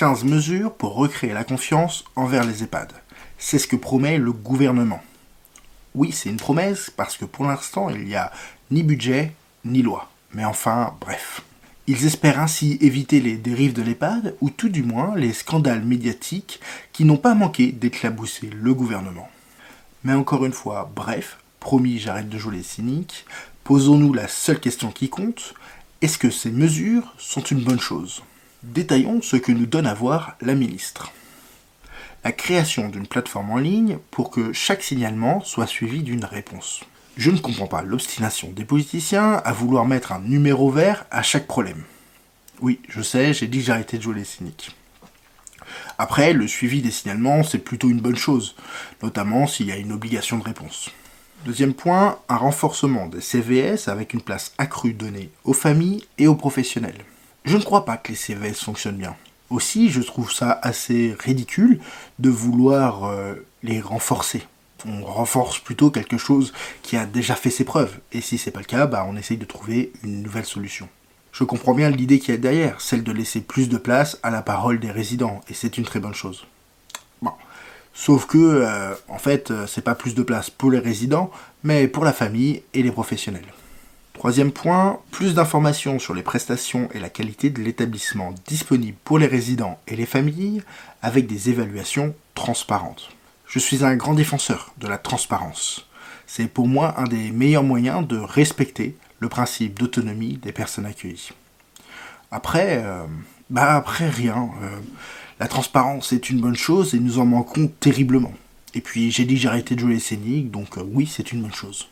15 mesures pour recréer la confiance envers les EHPAD. C'est ce que promet le gouvernement. Oui, c'est une promesse parce que pour l'instant, il n'y a ni budget ni loi. Mais enfin, bref. Ils espèrent ainsi éviter les dérives de l'EHPAD, ou tout du moins les scandales médiatiques qui n'ont pas manqué d'éclabousser le gouvernement. Mais encore une fois, bref, promis j'arrête de jouer les cyniques, posons-nous la seule question qui compte, est-ce que ces mesures sont une bonne chose? Détaillons ce que nous donne à voir la ministre. La création d'une plateforme en ligne pour que chaque signalement soit suivi d'une réponse. Je ne comprends pas l'obstination des politiciens à vouloir mettre un numéro vert à chaque problème. Oui, je sais, j'ai dit que j'arrêtais de jouer les cyniques. Après, le suivi des signalements, c'est plutôt une bonne chose, notamment s'il y a une obligation de réponse. Deuxième point, un renforcement des CVS avec une place accrue donnée aux familles et aux professionnels. Je ne crois pas que les CVS fonctionnent bien. Aussi, je trouve ça assez ridicule de vouloir euh, les renforcer. On renforce plutôt quelque chose qui a déjà fait ses preuves. Et si c'est pas le cas, bah, on essaye de trouver une nouvelle solution. Je comprends bien l'idée qui est derrière, celle de laisser plus de place à la parole des résidents, et c'est une très bonne chose. Sauf que, euh, en fait, euh, c'est pas plus de place pour les résidents, mais pour la famille et les professionnels. Troisième point, plus d'informations sur les prestations et la qualité de l'établissement disponible pour les résidents et les familles avec des évaluations transparentes. Je suis un grand défenseur de la transparence. C'est pour moi un des meilleurs moyens de respecter le principe d'autonomie des personnes accueillies. Après, euh, bah après rien. La transparence est une bonne chose et nous en manquons terriblement. Et puis j'ai dit que j'arrêtais de jouer les scéniques, donc euh, oui, c'est une bonne chose.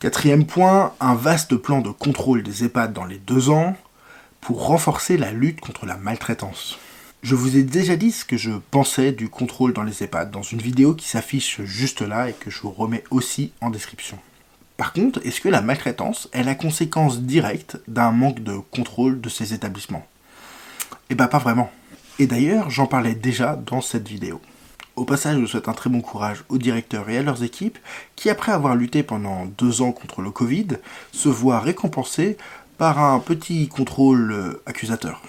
Quatrième point, un vaste plan de contrôle des EHPAD dans les deux ans pour renforcer la lutte contre la maltraitance. Je vous ai déjà dit ce que je pensais du contrôle dans les EHPAD dans une vidéo qui s'affiche juste là et que je vous remets aussi en description. Par contre, est-ce que la maltraitance est la conséquence directe d'un manque de contrôle de ces établissements? Eh ben pas vraiment. Et d'ailleurs, j'en parlais déjà dans cette vidéo. Au passage, je souhaite un très bon courage aux directeurs et à leurs équipes qui, après avoir lutté pendant deux ans contre le Covid, se voient récompensés par un petit contrôle euh, accusateur.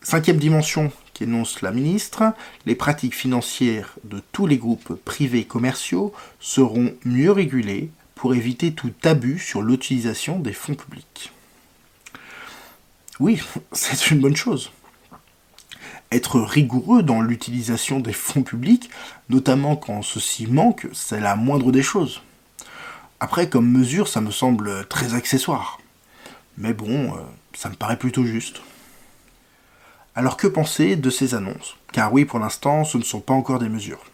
Cinquième dimension qu'énonce la ministre, les pratiques financières de tous les groupes privés commerciaux seront mieux régulées pour éviter tout abus sur l'utilisation des fonds publics. Oui, c'est une bonne chose être rigoureux dans l'utilisation des fonds publics, notamment quand ceci manque, c'est la moindre des choses. Après, comme mesure, ça me semble très accessoire. Mais bon, euh, ça me paraît plutôt juste. Alors que penser de ces annonces? Car oui, pour l'instant, ce ne sont pas encore des mesures.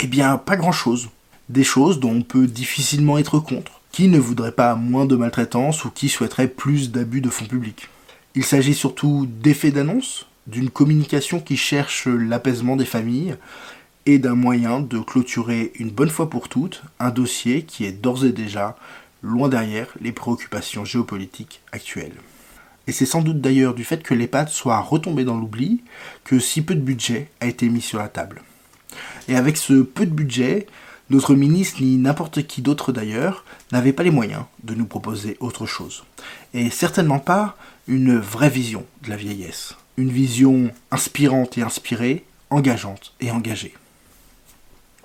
Eh bien, pas grand-chose. Des choses dont on peut difficilement être contre. Qui ne voudrait pas moins de maltraitance ou qui souhaiterait plus d'abus de fonds publics Il s'agit surtout d'effets d'annonce, d'une communication qui cherche l'apaisement des familles et d'un moyen de clôturer une bonne fois pour toutes un dossier qui est d'ores et déjà loin derrière les préoccupations géopolitiques actuelles. Et c'est sans doute d'ailleurs du fait que l'EHPAD soit retombé dans l'oubli que si peu de budget a été mis sur la table. Et avec ce peu de budget, notre ministre ni n'importe qui d'autre d'ailleurs n'avait pas les moyens de nous proposer autre chose. Et certainement pas une vraie vision de la vieillesse une vision inspirante et inspirée, engageante et engagée.